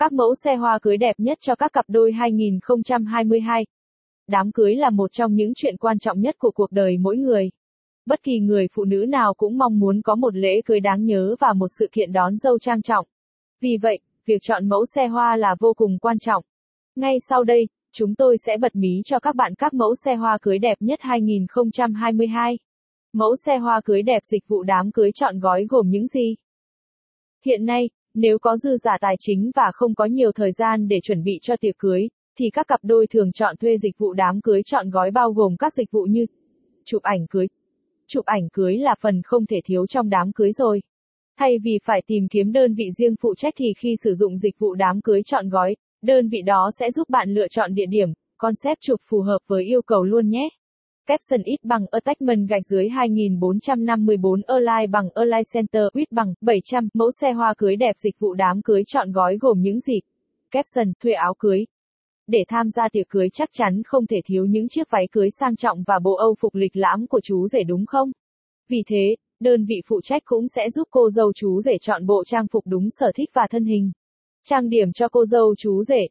Các mẫu xe hoa cưới đẹp nhất cho các cặp đôi 2022. Đám cưới là một trong những chuyện quan trọng nhất của cuộc đời mỗi người. Bất kỳ người phụ nữ nào cũng mong muốn có một lễ cưới đáng nhớ và một sự kiện đón dâu trang trọng. Vì vậy, việc chọn mẫu xe hoa là vô cùng quan trọng. Ngay sau đây, chúng tôi sẽ bật mí cho các bạn các mẫu xe hoa cưới đẹp nhất 2022. Mẫu xe hoa cưới đẹp dịch vụ đám cưới chọn gói gồm những gì? Hiện nay, nếu có dư giả tài chính và không có nhiều thời gian để chuẩn bị cho tiệc cưới, thì các cặp đôi thường chọn thuê dịch vụ đám cưới chọn gói bao gồm các dịch vụ như chụp ảnh cưới. Chụp ảnh cưới là phần không thể thiếu trong đám cưới rồi. Thay vì phải tìm kiếm đơn vị riêng phụ trách thì khi sử dụng dịch vụ đám cưới chọn gói, đơn vị đó sẽ giúp bạn lựa chọn địa điểm, concept chụp phù hợp với yêu cầu luôn nhé. Capson ít bằng Attachment gạch dưới 2454 Align bằng Align Center Quýt bằng 700 mẫu xe hoa cưới đẹp dịch vụ đám cưới chọn gói gồm những gì? Capson thuê áo cưới. Để tham gia tiệc cưới chắc chắn không thể thiếu những chiếc váy cưới sang trọng và bộ âu phục lịch lãm của chú rể đúng không? Vì thế, đơn vị phụ trách cũng sẽ giúp cô dâu chú rể chọn bộ trang phục đúng sở thích và thân hình. Trang điểm cho cô dâu chú rể.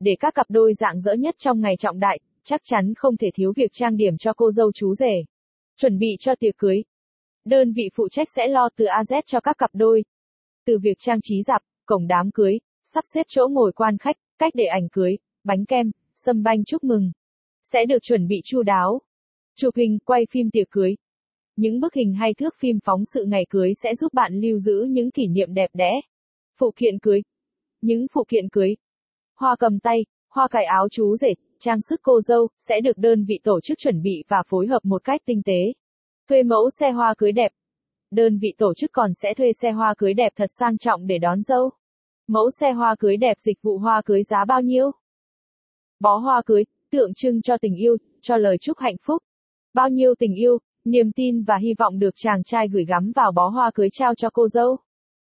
Để các cặp đôi dạng dỡ nhất trong ngày trọng đại, chắc chắn không thể thiếu việc trang điểm cho cô dâu chú rể. Chuẩn bị cho tiệc cưới. Đơn vị phụ trách sẽ lo từ A Z cho các cặp đôi. Từ việc trang trí dạp, cổng đám cưới, sắp xếp chỗ ngồi quan khách, cách để ảnh cưới, bánh kem, sâm banh chúc mừng. Sẽ được chuẩn bị chu đáo. Chụp hình, quay phim tiệc cưới. Những bức hình hay thước phim phóng sự ngày cưới sẽ giúp bạn lưu giữ những kỷ niệm đẹp đẽ. Phụ kiện cưới. Những phụ kiện cưới. Hoa cầm tay, hoa cài áo chú rể, trang sức cô dâu, sẽ được đơn vị tổ chức chuẩn bị và phối hợp một cách tinh tế. Thuê mẫu xe hoa cưới đẹp. Đơn vị tổ chức còn sẽ thuê xe hoa cưới đẹp thật sang trọng để đón dâu. Mẫu xe hoa cưới đẹp dịch vụ hoa cưới giá bao nhiêu? Bó hoa cưới, tượng trưng cho tình yêu, cho lời chúc hạnh phúc. Bao nhiêu tình yêu, niềm tin và hy vọng được chàng trai gửi gắm vào bó hoa cưới trao cho cô dâu.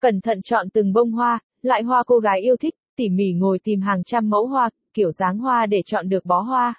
Cẩn thận chọn từng bông hoa, loại hoa cô gái yêu thích, tỉ mỉ ngồi tìm hàng trăm mẫu hoa, kiểu dáng hoa để chọn được bó hoa.